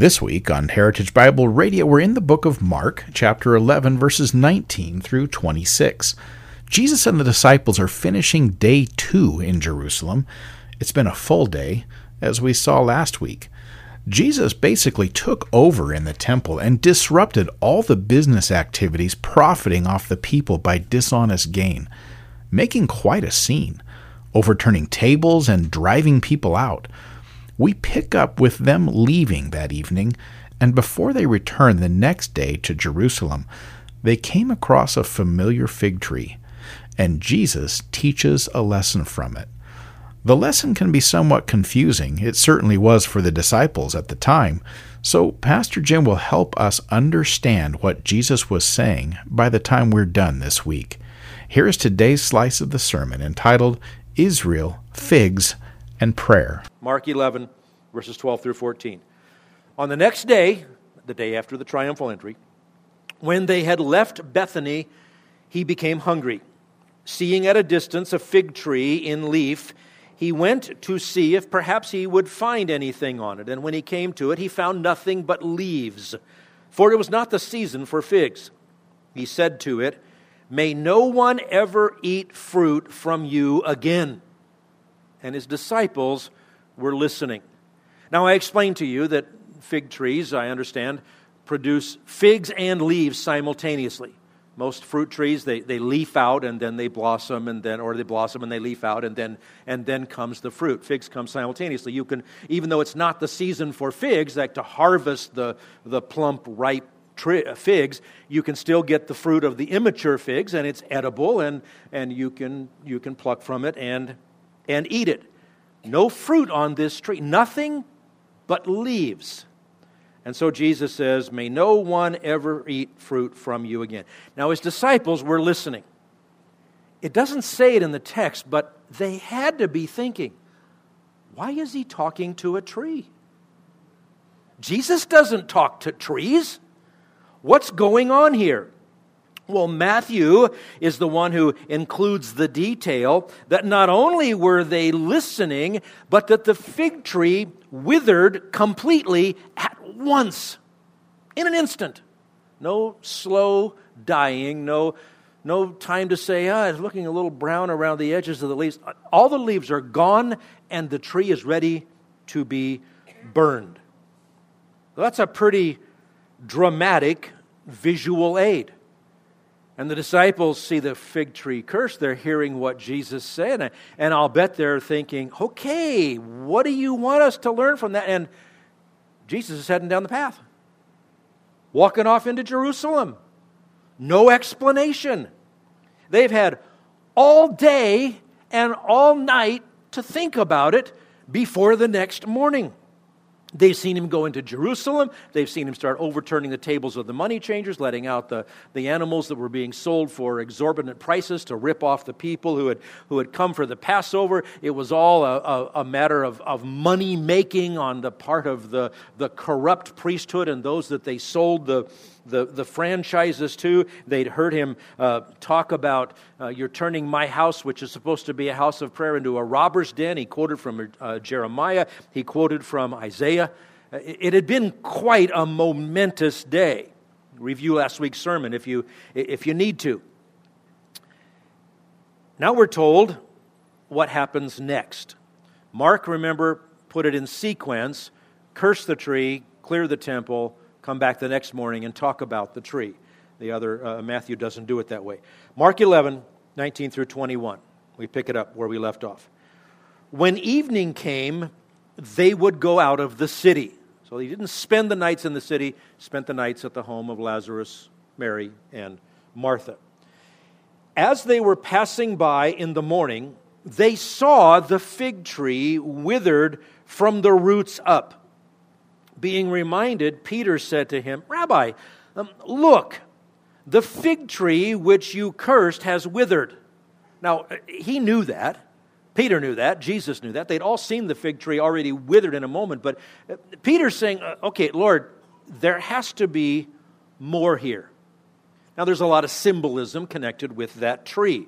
This week on Heritage Bible Radio, we're in the book of Mark, chapter 11, verses 19 through 26. Jesus and the disciples are finishing day two in Jerusalem. It's been a full day, as we saw last week. Jesus basically took over in the temple and disrupted all the business activities profiting off the people by dishonest gain, making quite a scene, overturning tables and driving people out we pick up with them leaving that evening, and before they return the next day to Jerusalem, they came across a familiar fig tree, and Jesus teaches a lesson from it. The lesson can be somewhat confusing. It certainly was for the disciples at the time. So, Pastor Jim will help us understand what Jesus was saying by the time we're done this week. Here is today's slice of the sermon entitled Israel, Figs, and prayer. Mark 11, verses 12 through 14. On the next day, the day after the triumphal entry, when they had left Bethany, he became hungry. Seeing at a distance a fig tree in leaf, he went to see if perhaps he would find anything on it. And when he came to it, he found nothing but leaves, for it was not the season for figs. He said to it, May no one ever eat fruit from you again and his disciples were listening. Now, I explained to you that fig trees, I understand, produce figs and leaves simultaneously. Most fruit trees, they, they leaf out and then they blossom, and then, or they blossom and they leaf out, and then, and then comes the fruit. Figs come simultaneously. You can, even though it's not the season for figs, like to harvest the, the plump, ripe uh, figs, you can still get the fruit of the immature figs, and it's edible, and, and you, can, you can pluck from it and and eat it. No fruit on this tree, nothing but leaves. And so Jesus says, May no one ever eat fruit from you again. Now, his disciples were listening. It doesn't say it in the text, but they had to be thinking, why is he talking to a tree? Jesus doesn't talk to trees. What's going on here? Well, Matthew is the one who includes the detail that not only were they listening, but that the fig tree withered completely at once, in an instant. No slow dying, no, no time to say, ah, it's looking a little brown around the edges of the leaves. All the leaves are gone, and the tree is ready to be burned. Well, that's a pretty dramatic visual aid. And the disciples see the fig tree cursed. They're hearing what Jesus said. And I'll bet they're thinking, okay, what do you want us to learn from that? And Jesus is heading down the path, walking off into Jerusalem. No explanation. They've had all day and all night to think about it before the next morning. They've seen him go into Jerusalem. They've seen him start overturning the tables of the money changers, letting out the, the animals that were being sold for exorbitant prices to rip off the people who had, who had come for the Passover. It was all a, a, a matter of, of money making on the part of the, the corrupt priesthood and those that they sold the, the, the franchises too. They'd heard him uh, talk about, uh, You're turning my house, which is supposed to be a house of prayer, into a robber's den. He quoted from uh, Jeremiah, he quoted from Isaiah. Uh, it had been quite a momentous day. Review last week's sermon if you, if you need to. Now we're told what happens next. Mark, remember, put it in sequence curse the tree, clear the temple, come back the next morning and talk about the tree. The other, uh, Matthew doesn't do it that way. Mark 11, 19 through 21. We pick it up where we left off. When evening came, they would go out of the city. So he didn't spend the nights in the city, spent the nights at the home of Lazarus, Mary, and Martha. As they were passing by in the morning, they saw the fig tree withered from the roots up. Being reminded, Peter said to him, Rabbi, um, look, The fig tree which you cursed has withered. Now, he knew that. Peter knew that. Jesus knew that. They'd all seen the fig tree already withered in a moment. But uh, Peter's saying, uh, okay, Lord, there has to be more here. Now, there's a lot of symbolism connected with that tree.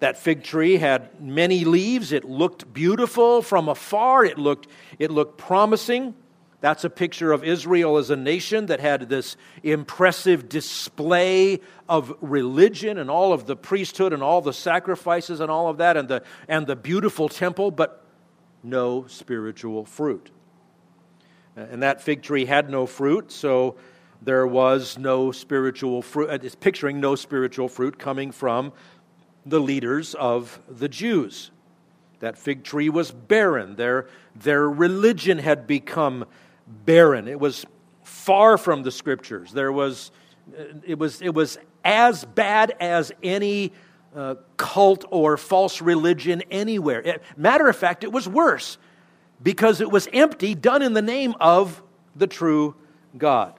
That fig tree had many leaves. It looked beautiful from afar. It looked, it looked promising. That's a picture of Israel as a nation that had this impressive display of religion and all of the priesthood and all the sacrifices and all of that and the, and the beautiful temple, but no spiritual fruit. And that fig tree had no fruit, so there was no spiritual fruit. Uh, it's picturing no spiritual fruit coming from the leaders of the Jews. That fig tree was barren. Their, their religion had become barren. It was far from the scriptures. There was, it, was, it was as bad as any uh, cult or false religion anywhere. Matter of fact, it was worse because it was empty, done in the name of the true God.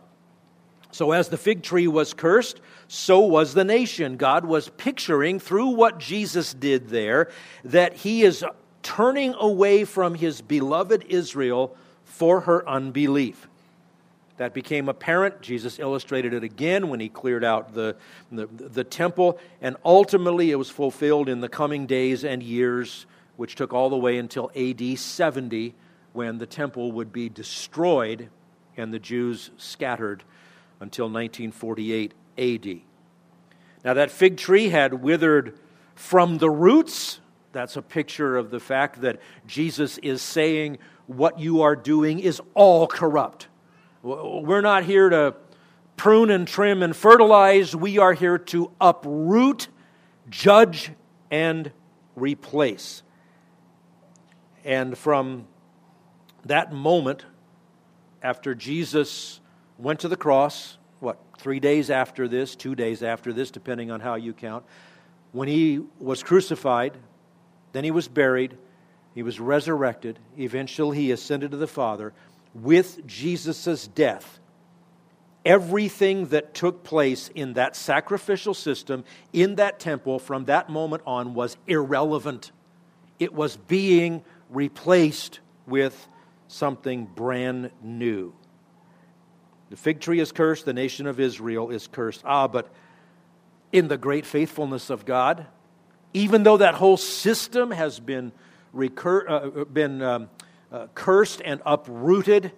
So, as the fig tree was cursed, so was the nation. God was picturing through what Jesus did there that he is turning away from his beloved Israel for her unbelief. That became apparent. Jesus illustrated it again when he cleared out the, the, the, temple, and ultimately it was fulfilled in the coming days and years, which took all the way until AD 70, when the temple would be destroyed and the Jews scattered until 1948 AD. Now, that fig tree had withered from the roots. That's a picture of the fact that Jesus is saying what you are doing is all corrupt. We're not here to prune and trim and fertilize, we are here to uproot, judge, and replace. And from that moment, after Jesus went to the cross, what, three days after this, two days after this, depending on how you count, when he was crucified, then he was buried, he was resurrected, eventually he ascended to the Father. With Jesus' death, everything that took place in that sacrificial system, in that temple, from that moment on was irrelevant. It was being replaced with something brand new. The fig tree is cursed, the nation of Israel is cursed. Ah, but in the great faithfulness of God, even though that whole system has been, recur- uh, been um, uh, cursed and uprooted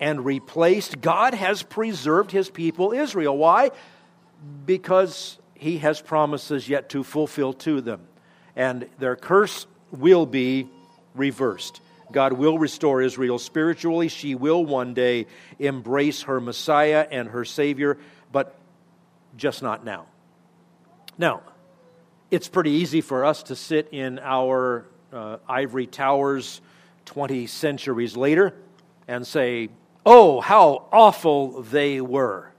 and replaced, God has preserved his people Israel. Why? Because he has promises yet to fulfill to them. And their curse will be reversed. God will restore Israel spiritually. She will one day embrace her Messiah and her Savior, but just not now. Now, it's pretty easy for us to sit in our uh, ivory towers 20 centuries later and say, oh, how awful they were.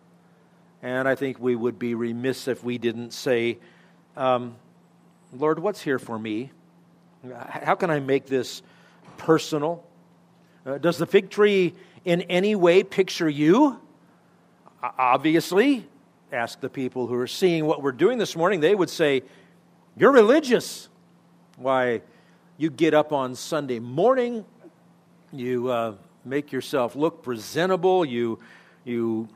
And I think we would be remiss if we didn't say, um, Lord, what's here for me? How can I make this personal? Uh, does the fig tree in any way picture you? Obviously, ask the people who are seeing what we're doing this morning, they would say, You're religious. Why, you get up on Sunday morning, you uh, make yourself look presentable, you, you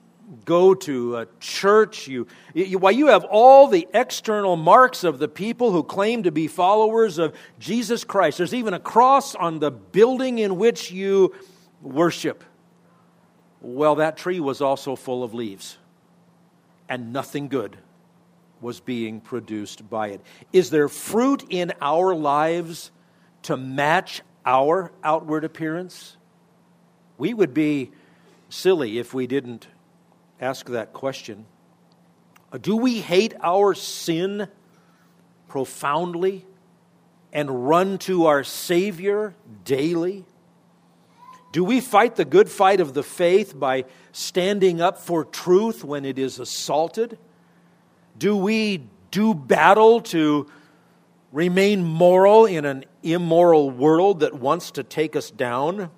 go to a church, you, you, while you have all the external marks of the people who claim to be followers of Jesus Christ, there's even a cross on the building in which you worship. Well, that tree was also full of leaves, and nothing good was being produced by it. Is there fruit in our lives to match our outward appearance? We would be silly if we didn't ask that question. Do we hate our sin profoundly and run to our Savior daily? Do we fight the good fight of the faith by standing up for truth when it is assaulted? Do we do battle to remain moral in an immoral world that wants to take us down?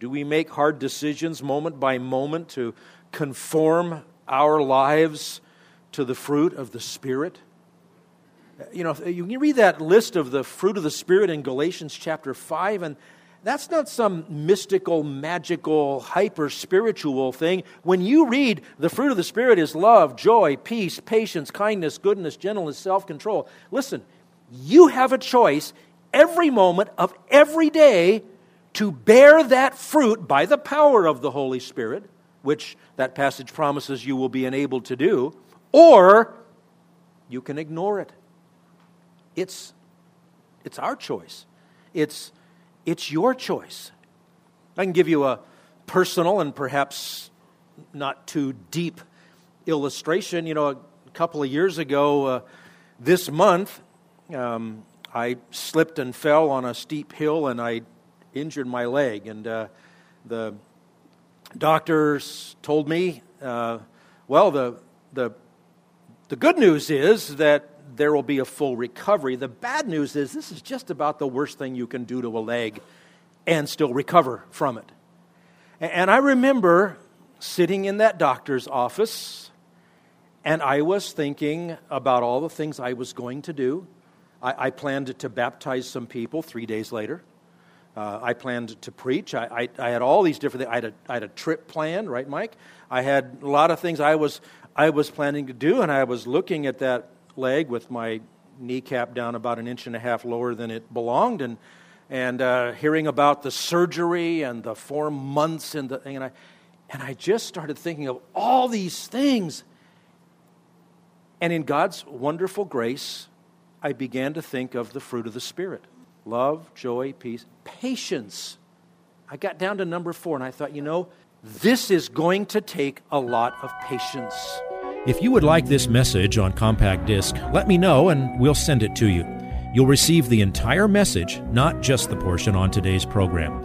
Do we make hard decisions moment by moment to conform our lives to the fruit of the Spirit? Uh, you know, uh, you can read that list of the fruit of the Spirit in Galatians chapter 5, and that's not some mystical, magical, hyper spiritual thing. When you read the fruit of the Spirit is love, joy, peace, patience, kindness, goodness, gentleness, self control. Listen, you have a choice every moment of every day to bear that fruit by the power of the Holy Spirit, which that passage promises you will be enabled to do, or you can ignore it. It's, it's our choice. It's it's your choice. I can give you a personal and perhaps not too deep illustration. You know, a couple of years ago, uh, this month, um, I slipped and fell on a steep hill and I injured my leg. And uh, the doctors told me, uh, well, the, the, the good news is that there will be a full recovery. The bad news is this is just about the worst thing you can do to a leg and still recover from it. And I remember sitting in that doctor's office and I was thinking about all the things I was going to do. I, I planned to baptize some people three days later. Uh, I planned to preach. I, I, I, had all these different things. I had, a, I had a trip planned, right, Mike? I had a lot of things I was, I was planning to do, and I was looking at that leg with my kneecap down about an inch and a half lower than it belonged, and and uh, hearing about the surgery and the four months and the and I and I just started thinking of all these things. And in God's wonderful grace, I began to think of the fruit of the Spirit love, joy, peace, patience. I got down to number four, and I thought, you know, this is going to take a lot of patience. If you would like this message on compact disc, let me know and we'll send it to you. You'll receive the entire message, not just the portion on today's program.